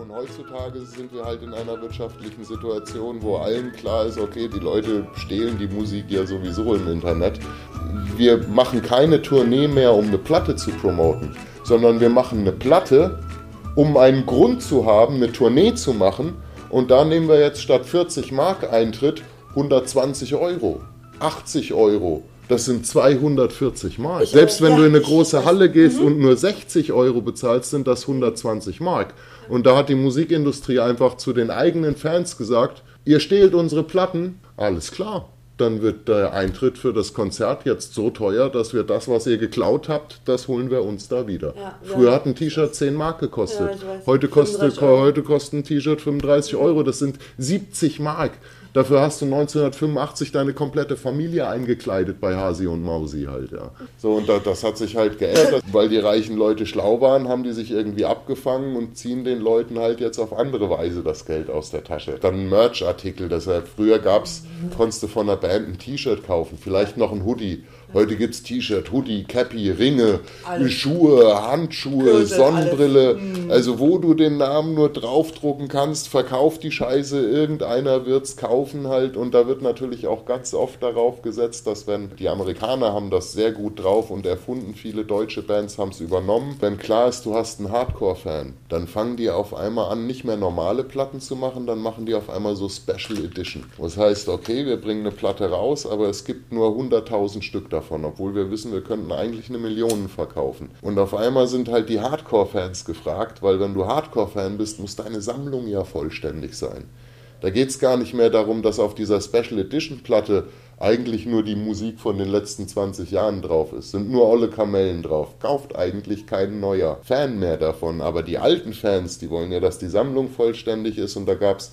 Und heutzutage sind wir halt in einer wirtschaftlichen Situation, wo allen klar ist, okay, die Leute stehlen die Musik ja sowieso im Internet. Wir machen keine Tournee mehr, um eine Platte zu promoten, sondern wir machen eine Platte, um einen Grund zu haben, eine Tournee zu machen. Und da nehmen wir jetzt statt 40 Mark Eintritt 120 Euro, 80 Euro. Das sind 240 Mark. Ich, Selbst wenn ja, du in eine große Halle gehst mhm. und nur 60 Euro bezahlst, sind das 120 Mark. Und da hat die Musikindustrie einfach zu den eigenen Fans gesagt, ihr stehlt unsere Platten, alles klar dann wird der Eintritt für das Konzert jetzt so teuer, dass wir das, was ihr geklaut habt, das holen wir uns da wieder. Ja, Früher hat ein T-Shirt 10 Mark gekostet. Ja, heute, kostet, heute kostet ein T-Shirt 35 Euro. Das sind 70 Mark. Dafür hast du 1985 deine komplette Familie eingekleidet bei Hasi und Mausi halt, ja. So, und das hat sich halt geändert. Weil die reichen Leute schlau waren, haben die sich irgendwie abgefangen und ziehen den Leuten halt jetzt auf andere Weise das Geld aus der Tasche. Dann Merch-Artikel, deshalb früher gab's, konntest du von einer Band ein T-Shirt kaufen, vielleicht noch ein Hoodie. Heute gibt es T-Shirt, Hoodie, Cappy, Ringe, alles. Schuhe, Handschuhe, Gürtel, Sonnenbrille. Mhm. Also wo du den Namen nur draufdrucken kannst, verkauf die Scheiße, irgendeiner wird es kaufen halt. Und da wird natürlich auch ganz oft darauf gesetzt, dass wenn die Amerikaner haben das sehr gut drauf und erfunden, viele deutsche Bands haben es übernommen. Wenn klar ist, du hast einen Hardcore-Fan, dann fangen die auf einmal an, nicht mehr normale Platten zu machen, dann machen die auf einmal so Special Edition. Das heißt, okay, wir bringen eine Platte raus, aber es gibt nur 100.000 Stück davon davon, obwohl wir wissen, wir könnten eigentlich eine Million verkaufen. Und auf einmal sind halt die Hardcore-Fans gefragt, weil wenn du Hardcore-Fan bist, muss deine Sammlung ja vollständig sein. Da geht es gar nicht mehr darum, dass auf dieser Special Edition Platte eigentlich nur die Musik von den letzten 20 Jahren drauf ist. Sind nur olle Kamellen drauf. Kauft eigentlich kein neuer Fan mehr davon. Aber die alten Fans, die wollen ja, dass die Sammlung vollständig ist. Und da gab es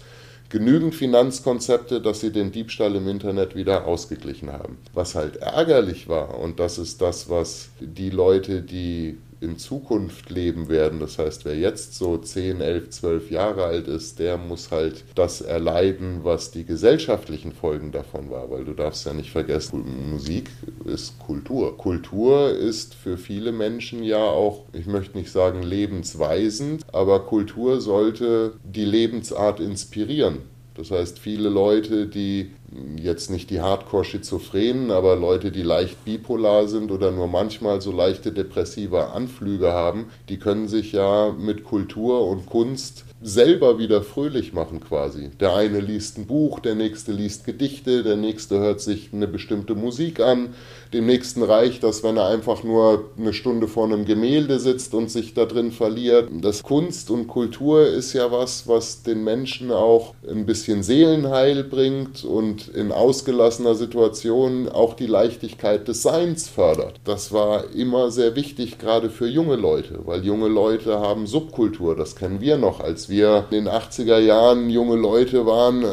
genügend Finanzkonzepte, dass sie den Diebstahl im Internet wieder ausgeglichen haben. Was halt ärgerlich war, und das ist das, was die Leute, die in Zukunft leben werden. Das heißt, wer jetzt so 10, 11, 12 Jahre alt ist, der muss halt das erleiden, was die gesellschaftlichen Folgen davon war. Weil du darfst ja nicht vergessen, Musik ist Kultur. Kultur ist für viele Menschen ja auch, ich möchte nicht sagen lebensweisend, aber Kultur sollte die Lebensart inspirieren. Das heißt, viele Leute, die jetzt nicht die Hardcore-Schizophrenen, aber Leute, die leicht bipolar sind oder nur manchmal so leichte depressive Anflüge haben, die können sich ja mit Kultur und Kunst selber wieder fröhlich machen quasi. Der eine liest ein Buch, der nächste liest Gedichte, der nächste hört sich eine bestimmte Musik an, dem nächsten reicht das, wenn er einfach nur eine Stunde vor einem Gemälde sitzt und sich da drin verliert. Das Kunst und Kultur ist ja was, was den Menschen auch ein bisschen Seelenheil bringt und in ausgelassener Situation auch die Leichtigkeit des Seins fördert. Das war immer sehr wichtig, gerade für junge Leute, weil junge Leute haben Subkultur, das kennen wir noch, als wir in den 80er Jahren junge Leute waren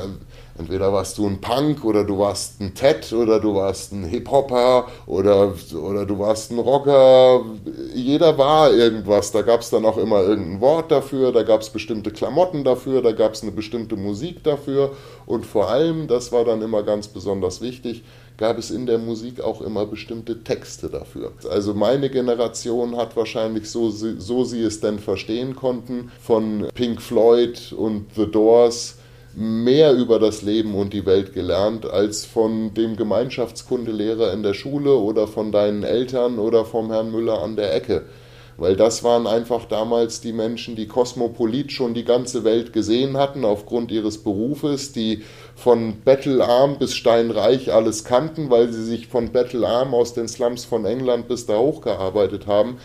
Entweder warst du ein Punk oder du warst ein Ted oder du warst ein Hip-Hopper oder, oder du warst ein Rocker. Jeder war irgendwas. Da gab es dann auch immer irgendein Wort dafür, da gab es bestimmte Klamotten dafür, da gab es eine bestimmte Musik dafür. Und vor allem, das war dann immer ganz besonders wichtig, gab es in der Musik auch immer bestimmte Texte dafür. Also meine Generation hat wahrscheinlich, so, so sie es denn verstehen konnten, von Pink Floyd und The Doors mehr über das Leben und die Welt gelernt als von dem Gemeinschaftskundelehrer in der Schule oder von deinen Eltern oder vom Herrn Müller an der Ecke. Weil das waren einfach damals die Menschen, die kosmopolit schon die ganze Welt gesehen hatten aufgrund ihres Berufes, die von Bettelarm bis Steinreich alles kannten, weil sie sich von Bettelarm aus den Slums von England bis da hochgearbeitet haben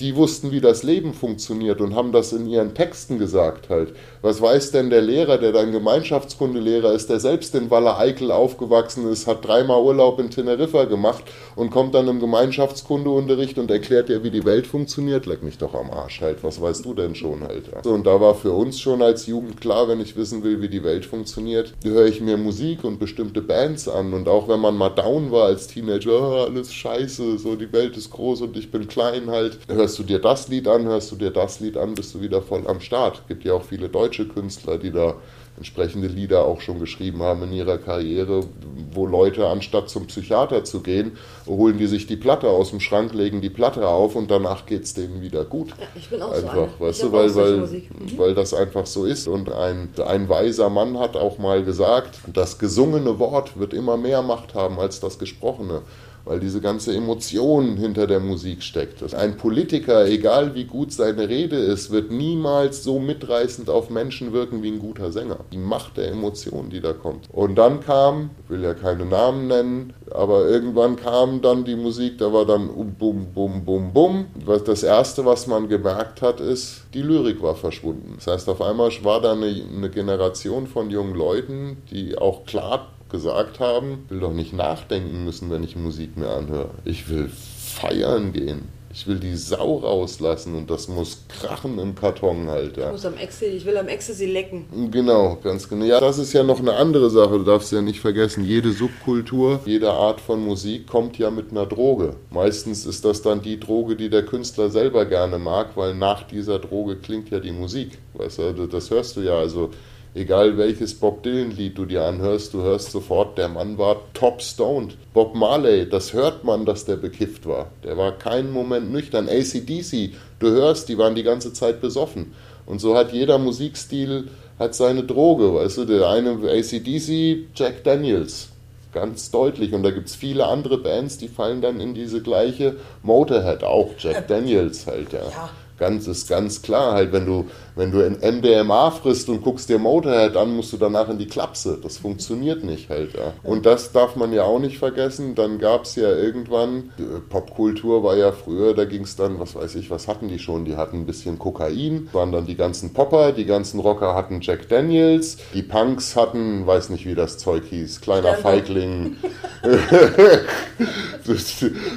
die wussten, wie das Leben funktioniert und haben das in ihren Texten gesagt halt. Was weiß denn der Lehrer, der dein Gemeinschaftskundelehrer ist, der selbst in Waller Eickel aufgewachsen ist, hat dreimal Urlaub in Teneriffa gemacht und kommt dann im Gemeinschaftskundeunterricht und erklärt dir, wie die Welt funktioniert? Leck mich doch am Arsch halt. Was weißt du denn schon halt? So, und da war für uns schon als Jugend klar, wenn ich wissen will, wie die Welt funktioniert, höre ich mir Musik und bestimmte Bands an. Und auch wenn man mal down war als Teenager, oh, alles scheiße, so die Welt ist groß und ich bin klein halt, höre hörst du dir das Lied an, hörst du dir das Lied an, bist du wieder voll am Start. Es gibt ja auch viele deutsche Künstler, die da entsprechende Lieder auch schon geschrieben haben in ihrer Karriere, wo Leute anstatt zum Psychiater zu gehen, holen die sich die Platte aus dem Schrank, legen die Platte auf und danach geht es denen wieder gut. Ja, ich bin auch einfach, so weißt du, weil, weil, mhm. weil das einfach so ist. Und ein, ein weiser Mann hat auch mal gesagt, das gesungene Wort wird immer mehr Macht haben als das gesprochene weil diese ganze Emotion hinter der Musik steckt. Ein Politiker, egal wie gut seine Rede ist, wird niemals so mitreißend auf Menschen wirken wie ein guter Sänger. Die Macht der Emotion, die da kommt. Und dann kam, ich will ja keine Namen nennen, aber irgendwann kam dann die Musik, da war dann bum, bum, bum, bum. Das erste, was man gemerkt hat, ist, die Lyrik war verschwunden. Das heißt, auf einmal war da eine, eine Generation von jungen Leuten, die auch klar gesagt haben, will doch nicht nachdenken müssen, wenn ich Musik mir anhöre. Ich will feiern gehen. Ich will die Sau rauslassen und das muss krachen im Karton halt. Ja. Ich, muss am Ecstasy, ich will am Ecstasy lecken. Genau, ganz genau. Ja, das ist ja noch eine andere Sache, du darfst ja nicht vergessen. Jede Subkultur, jede Art von Musik kommt ja mit einer Droge. Meistens ist das dann die Droge, die der Künstler selber gerne mag, weil nach dieser Droge klingt ja die Musik. Weißt du, das hörst du ja. Also Egal welches Bob Dylan-Lied du dir anhörst, du hörst sofort, der Mann war top stoned. Bob Marley, das hört man, dass der bekifft war. Der war keinen Moment nüchtern. ACDC, du hörst, die waren die ganze Zeit besoffen. Und so hat jeder Musikstil hat seine Droge, weißt du, der eine ACDC, Jack Daniels, ganz deutlich. Und da gibt es viele andere Bands, die fallen dann in diese gleiche Motorhead, auch Jack Daniels halt, ja. ja ganz, ist ganz klar. Halt, wenn du, wenn du ein MDMA frisst und guckst dir Motorhead an, musst du danach in die Klapse. Das funktioniert nicht halt, ja. Und das darf man ja auch nicht vergessen. Dann gab es ja irgendwann, Popkultur war ja früher, da ging es dann, was weiß ich, was hatten die schon? Die hatten ein bisschen Kokain, waren dann die ganzen Popper, die ganzen Rocker hatten Jack Daniels, die Punks hatten, weiß nicht, wie das Zeug hieß, kleiner Feigling.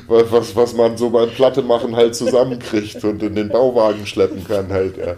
was, was man so beim Platte machen halt zusammenkriegt und in den Bau Bauwagen schleppen kann halt. Ja.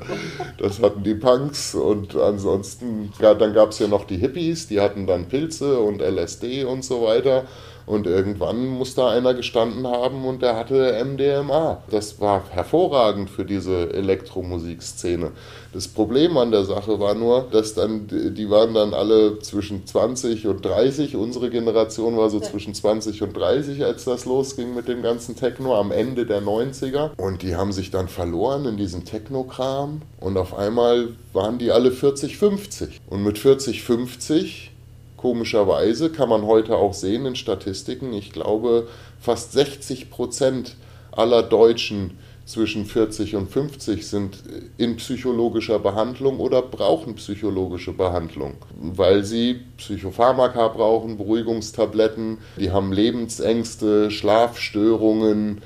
Das hatten die Punks und ansonsten, ja, dann gab es ja noch die Hippies, die hatten dann Pilze und LSD und so weiter. Und irgendwann muss da einer gestanden haben und der hatte MDMA. Das war hervorragend für diese Elektromusikszene. Das Problem an der Sache war nur, dass dann, die waren dann alle zwischen 20 und 30. Unsere Generation war so zwischen 20 und 30, als das losging mit dem ganzen Techno am Ende der 90er. Und die haben sich dann verloren in diesem Techno-Kram. Und auf einmal waren die alle 40, 50. Und mit 40, 50 Komischerweise kann man heute auch sehen in Statistiken, ich glaube, fast 60 Prozent aller Deutschen zwischen 40 und 50 sind in psychologischer Behandlung oder brauchen psychologische Behandlung, weil sie Psychopharmaka brauchen, Beruhigungstabletten, die haben Lebensängste, Schlafstörungen,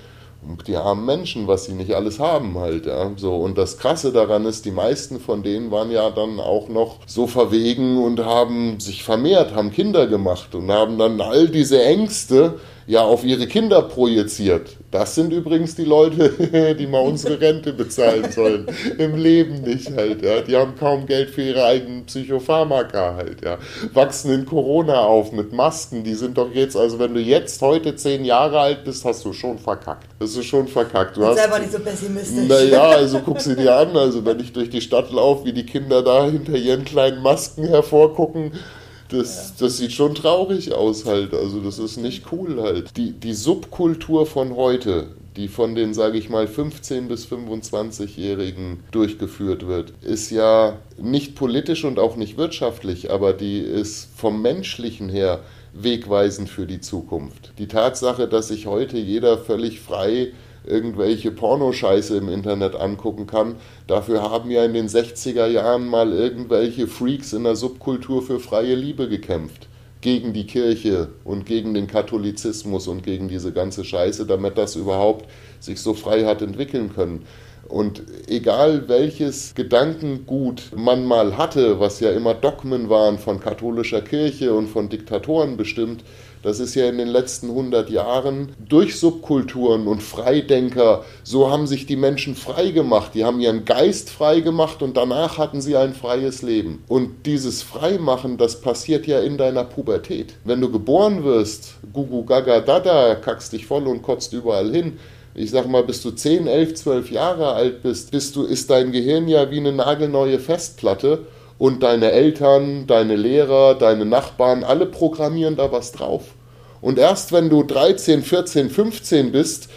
die armen Menschen, was sie nicht alles haben halt, ja. So, und das Krasse daran ist, die meisten von denen waren ja dann auch noch so verwegen und haben sich vermehrt, haben Kinder gemacht und haben dann all diese Ängste ja auf ihre Kinder projiziert. Das sind übrigens die Leute, die mal unsere Rente bezahlen sollen. Im Leben nicht halt, ja. Die haben kaum Geld für ihre eigenen Psychopharmaka halt, ja. Wachsen in Corona auf mit Masken. Die sind doch jetzt, also wenn du jetzt heute zehn Jahre alt bist, hast du schon verkackt. Das ist schon verkackt. Du hast selber nicht so pessimistisch. Naja, also guck sie dir an. Also wenn ich durch die Stadt laufe, wie die Kinder da hinter ihren kleinen Masken hervorgucken, das, das sieht schon traurig aus halt. Also das ist nicht cool halt. Die, die Subkultur von heute, die von den, sage ich mal, 15- bis 25-Jährigen durchgeführt wird, ist ja nicht politisch und auch nicht wirtschaftlich, aber die ist vom menschlichen her wegweisend für die Zukunft. Die Tatsache, dass sich heute jeder völlig frei irgendwelche Pornoscheiße im Internet angucken kann. Dafür haben ja in den 60er Jahren mal irgendwelche Freaks in der Subkultur für freie Liebe gekämpft. Gegen die Kirche und gegen den Katholizismus und gegen diese ganze Scheiße, damit das überhaupt sich so frei hat entwickeln können. Und egal welches Gedankengut man mal hatte, was ja immer Dogmen waren von katholischer Kirche und von Diktatoren bestimmt, das ist ja in den letzten 100 Jahren durch Subkulturen und Freidenker, so haben sich die Menschen frei gemacht. Die haben ihren Geist frei gemacht und danach hatten sie ein freies Leben. Und dieses Freimachen, das passiert ja in deiner Pubertät. Wenn du geboren wirst, gugu gaga dada, kackst dich voll und kotzt überall hin, ich sag mal, bis du 10, 11, 12 Jahre alt bist, bist du, ist dein Gehirn ja wie eine nagelneue Festplatte und deine Eltern, deine Lehrer, deine Nachbarn, alle programmieren da was drauf. Und erst wenn du 13, 14, 15 bist,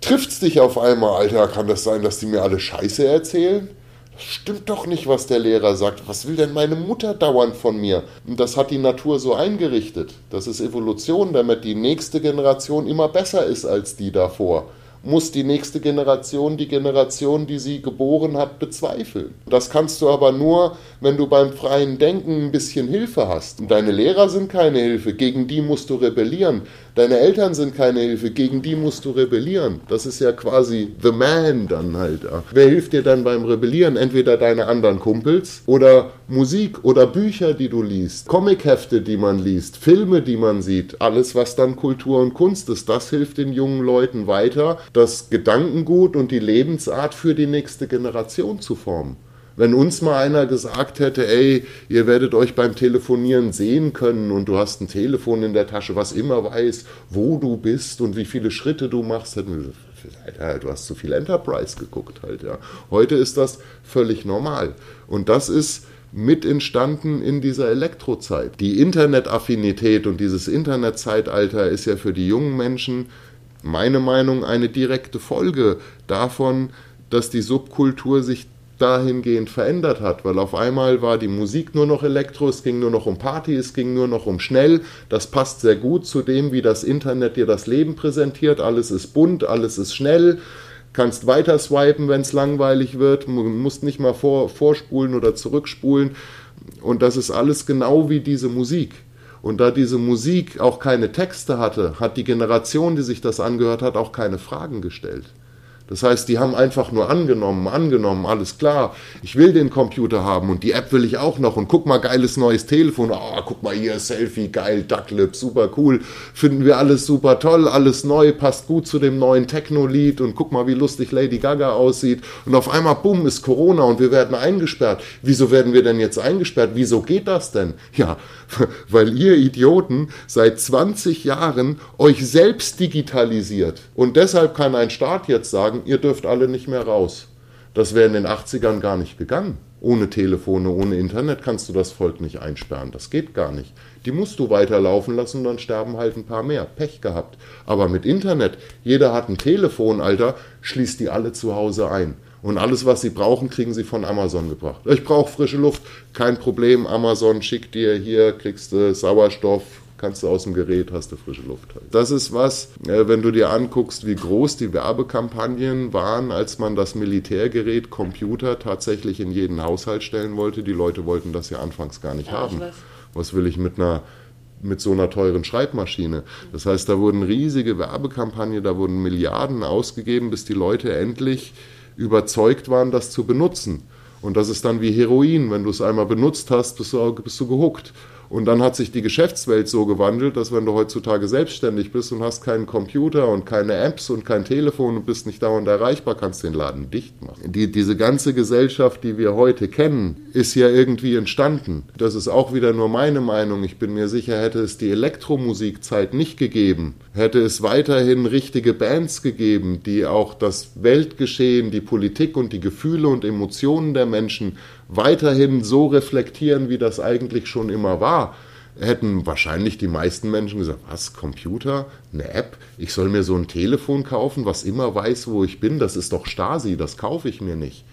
trifft es dich auf einmal, Alter, kann das sein, dass die mir alle Scheiße erzählen? Das stimmt doch nicht, was der Lehrer sagt. Was will denn meine Mutter dauernd von mir? Und das hat die Natur so eingerichtet. Das ist Evolution, damit die nächste Generation immer besser ist als die davor muss die nächste Generation die Generation, die sie geboren hat, bezweifeln. Das kannst du aber nur, wenn du beim freien Denken ein bisschen Hilfe hast. Deine Lehrer sind keine Hilfe, gegen die musst du rebellieren. Deine Eltern sind keine Hilfe, gegen die musst du rebellieren. Das ist ja quasi the man dann halt. Wer hilft dir dann beim Rebellieren? Entweder deine anderen Kumpels oder Musik oder Bücher, die du liest, Comichefte, die man liest, Filme, die man sieht. Alles, was dann Kultur und Kunst ist, das hilft den jungen Leuten weiter, das Gedankengut und die Lebensart für die nächste Generation zu formen. Wenn uns mal einer gesagt hätte, ey, ihr werdet euch beim Telefonieren sehen können und du hast ein Telefon in der Tasche, was immer weiß, wo du bist und wie viele Schritte du machst, hätten wir gesagt, Alter, du hast zu viel Enterprise geguckt halt, ja. Heute ist das völlig normal. Und das ist mit entstanden in dieser Elektrozeit. Die Internetaffinität und dieses Internetzeitalter ist ja für die jungen Menschen, meine Meinung, eine direkte Folge davon, dass die Subkultur sich dahingehend verändert hat, weil auf einmal war die Musik nur noch Elektro, es ging nur noch um Party, es ging nur noch um schnell. Das passt sehr gut zu dem, wie das Internet dir das Leben präsentiert. Alles ist bunt, alles ist schnell. Kannst weiter swipen, wenn es langweilig wird, musst nicht mal vor, vorspulen oder zurückspulen. Und das ist alles genau wie diese Musik. Und da diese Musik auch keine Texte hatte, hat die Generation, die sich das angehört hat, auch keine Fragen gestellt. Das heißt, die haben einfach nur angenommen, angenommen, alles klar. Ich will den Computer haben und die App will ich auch noch und guck mal, geiles neues Telefon. Oh, guck mal hier, Selfie, geil, Ducklip, super cool. Finden wir alles super toll, alles neu, passt gut zu dem neuen Techno-Lied und guck mal, wie lustig Lady Gaga aussieht. Und auf einmal, bumm, ist Corona und wir werden eingesperrt. Wieso werden wir denn jetzt eingesperrt? Wieso geht das denn? Ja, weil ihr Idioten seit 20 Jahren euch selbst digitalisiert. Und deshalb kann ein Staat jetzt sagen, ihr dürft alle nicht mehr raus. Das wäre in den 80ern gar nicht gegangen. Ohne Telefone, ohne Internet kannst du das Volk nicht einsperren. Das geht gar nicht. Die musst du weiterlaufen lassen, dann sterben halt ein paar mehr. Pech gehabt. Aber mit Internet, jeder hat ein Telefon, Alter, schließt die alle zu Hause ein. Und alles, was sie brauchen, kriegen sie von Amazon gebracht. Ich brauche frische Luft, kein Problem. Amazon schickt dir hier, kriegst du Sauerstoff, kannst du aus dem Gerät, hast du frische Luft. Das ist was, äh, wenn du dir anguckst, wie groß die Werbekampagnen waren, als man das Militärgerät Computer tatsächlich in jeden Haushalt stellen wollte. Die Leute wollten das ja anfangs gar nicht ja, haben. Was will ich mit einer mit so einer teuren Schreibmaschine. Das heißt, da wurden riesige Werbekampagnen, da wurden Milliarden ausgegeben, bis die Leute endlich überzeugt waren, das zu benutzen. Und das ist dann wie Heroin. Wenn du es einmal benutzt hast, bist du, bist du gehuckt. Und dann hat sich die Geschäftswelt so gewandelt, dass wenn du heutzutage selbstständig bist und hast keinen Computer und keine Apps und kein Telefon und bist nicht dauernd erreichbar, kannst den Laden dicht machen. Die, diese ganze Gesellschaft, die wir heute kennen, ist ja irgendwie entstanden. Das ist auch wieder nur meine Meinung. Ich bin mir sicher, hätte es die Elektromusikzeit nicht gegeben, hätte es weiterhin richtige Bands gegeben, die auch das Weltgeschehen, die Politik und die Gefühle und Emotionen der Menschen weiterhin so reflektieren, wie das eigentlich schon immer war, hätten wahrscheinlich die meisten Menschen gesagt, was, Computer, eine App, ich soll mir so ein Telefon kaufen, was immer weiß, wo ich bin, das ist doch Stasi, das kaufe ich mir nicht.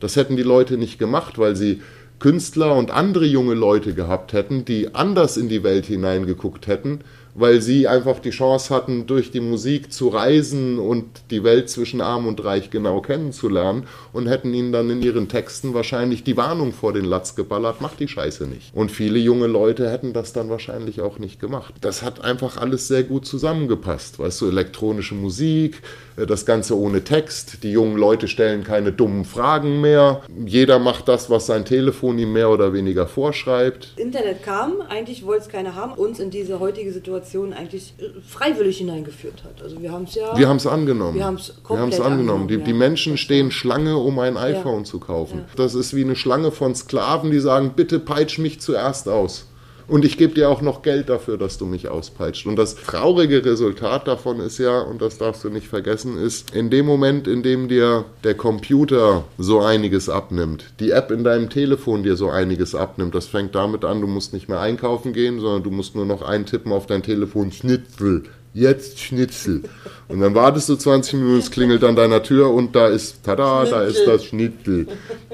Das hätten die Leute nicht gemacht, weil sie Künstler und andere junge Leute gehabt hätten, die anders in die Welt hineingeguckt hätten weil sie einfach die Chance hatten, durch die Musik zu reisen und die Welt zwischen Arm und Reich genau kennenzulernen und hätten ihnen dann in ihren Texten wahrscheinlich die Warnung vor den Latz geballert, mach die Scheiße nicht. Und viele junge Leute hätten das dann wahrscheinlich auch nicht gemacht. Das hat einfach alles sehr gut zusammengepasst. Weißt du, elektronische Musik, äh, das Ganze ohne Text, die jungen Leute stellen keine dummen Fragen mehr, jeder macht das, was sein Telefon ihm mehr oder weniger vorschreibt. Internet kam, eigentlich wollte es keiner haben, uns in diese heutige Situation Situation eigentlich äh, freiwillig hineingeführt hat. Also wir haben es ja. Wir haben es angenommen. Wir haben es angenommen. angenommen. Die, ja. die, Menschen stehen Schlange, um ein iPhone ja. zu kaufen. Ja. Das ist wie eine Schlange von Sklaven, die sagen, bitte peitsch mich zuerst aus. Und ich gebe dir auch noch Geld dafür, dass du mich auspeitscht. Und das traurige Resultat davon ist ja, und das darfst du nicht vergessen, ist, in dem Moment, in dem dir der Computer so einiges abnimmt, die App in deinem Telefon dir so einiges abnimmt, das fängt damit an, du musst nicht mehr einkaufen gehen, sondern du musst nur noch eintippen auf dein Telefon Schnitzel jetzt Schnitzel. Und dann wartest du 20 Minuten, es klingelt an deiner Tür und da ist, tada, da ist das Schnitzel.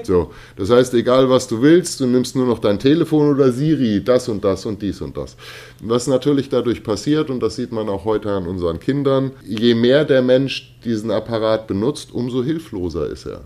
So, das heißt, egal was du willst, du nimmst nur noch dein Telefon oder Siri, das und das und dies und das. Was natürlich dadurch passiert, und das sieht man auch heute an unseren Kindern, je mehr der Mensch diesen Apparat benutzt, umso hilfloser ist er.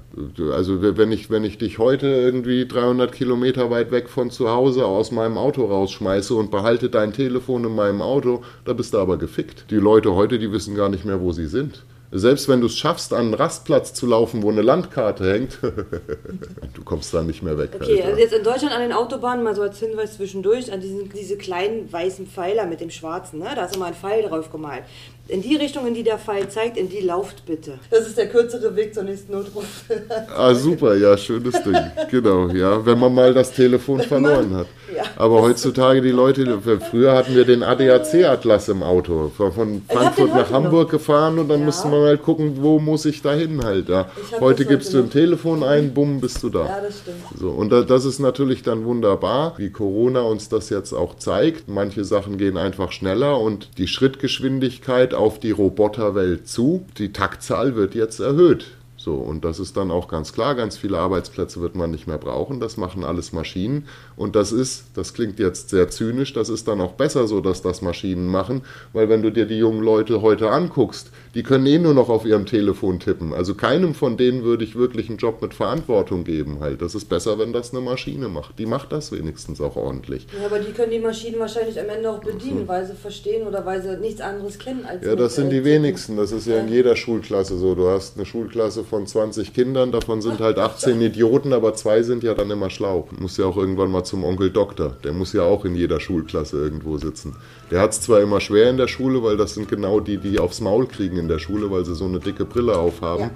Also wenn ich, wenn ich dich heute irgendwie 300 Kilometer weit weg von zu Hause aus meinem Auto rausschmeiße und behalte dein Telefon in meinem Auto, da bist du aber gefickt. Die Leute heute, die wissen gar nicht mehr, wo sie sind. Selbst wenn du es schaffst, an einen Rastplatz zu laufen, wo eine Landkarte hängt, du kommst da nicht mehr weg. Okay, Alter. also jetzt in Deutschland an den Autobahnen, mal so als Hinweis zwischendurch, an diesen, diese kleinen weißen Pfeiler mit dem schwarzen, ne? da ist immer ein Pfeil drauf gemalt. In die Richtung, in die der Pfeil zeigt, in die lauft bitte. Das ist der kürzere Weg zur nächsten Notruf. ah, super, ja, schönes Ding. Genau, ja, wenn man mal das Telefon verloren hat. Ja. Aber heutzutage die Leute, früher hatten wir den ADAC-Atlas im Auto, von Frankfurt nach Hamburg noch. gefahren und dann ja. musste man halt gucken, wo muss ich da hin halt. Ja. Heute gibst du im Telefon ein, bumm, bist du da. Ja, das stimmt. So, und das ist natürlich dann wunderbar, wie Corona uns das jetzt auch zeigt. Manche Sachen gehen einfach schneller und die Schrittgeschwindigkeit auf die Roboterwelt zu. Die Taktzahl wird jetzt erhöht. So, und das ist dann auch ganz klar, ganz viele Arbeitsplätze wird man nicht mehr brauchen, das machen alles Maschinen. Und das ist, das klingt jetzt sehr zynisch, das ist dann auch besser so, dass das Maschinen machen, weil wenn du dir die jungen Leute heute anguckst, die können eh nur noch auf ihrem Telefon tippen. Also keinem von denen würde ich wirklich einen Job mit Verantwortung geben halt. Das ist besser, wenn das eine Maschine macht. Die macht das wenigstens auch ordentlich. Ja, aber die können die Maschinen wahrscheinlich am Ende auch bedienen, mhm. weil sie verstehen oder weil sie nichts anderes kennen als Ja, das sind die wenigsten. Das ist ja in jeder Schulklasse so. Du hast eine Schulklasse von von 20 Kindern, davon sind halt 18 Idioten, aber zwei sind ja dann immer schlau. Muss ja auch irgendwann mal zum Onkel Doktor. Der muss ja auch in jeder Schulklasse irgendwo sitzen. Der hat es zwar immer schwer in der Schule, weil das sind genau die, die aufs Maul kriegen in der Schule, weil sie so eine dicke Brille aufhaben. Ja.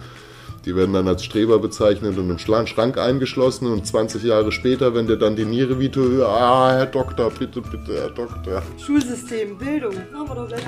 Die werden dann als Streber bezeichnet und im Schrank eingeschlossen und 20 Jahre später, wenn der dann die Niere wie ah, Herr Doktor, bitte, bitte, Herr Doktor. Schulsystem, Bildung, haben wir doch gleich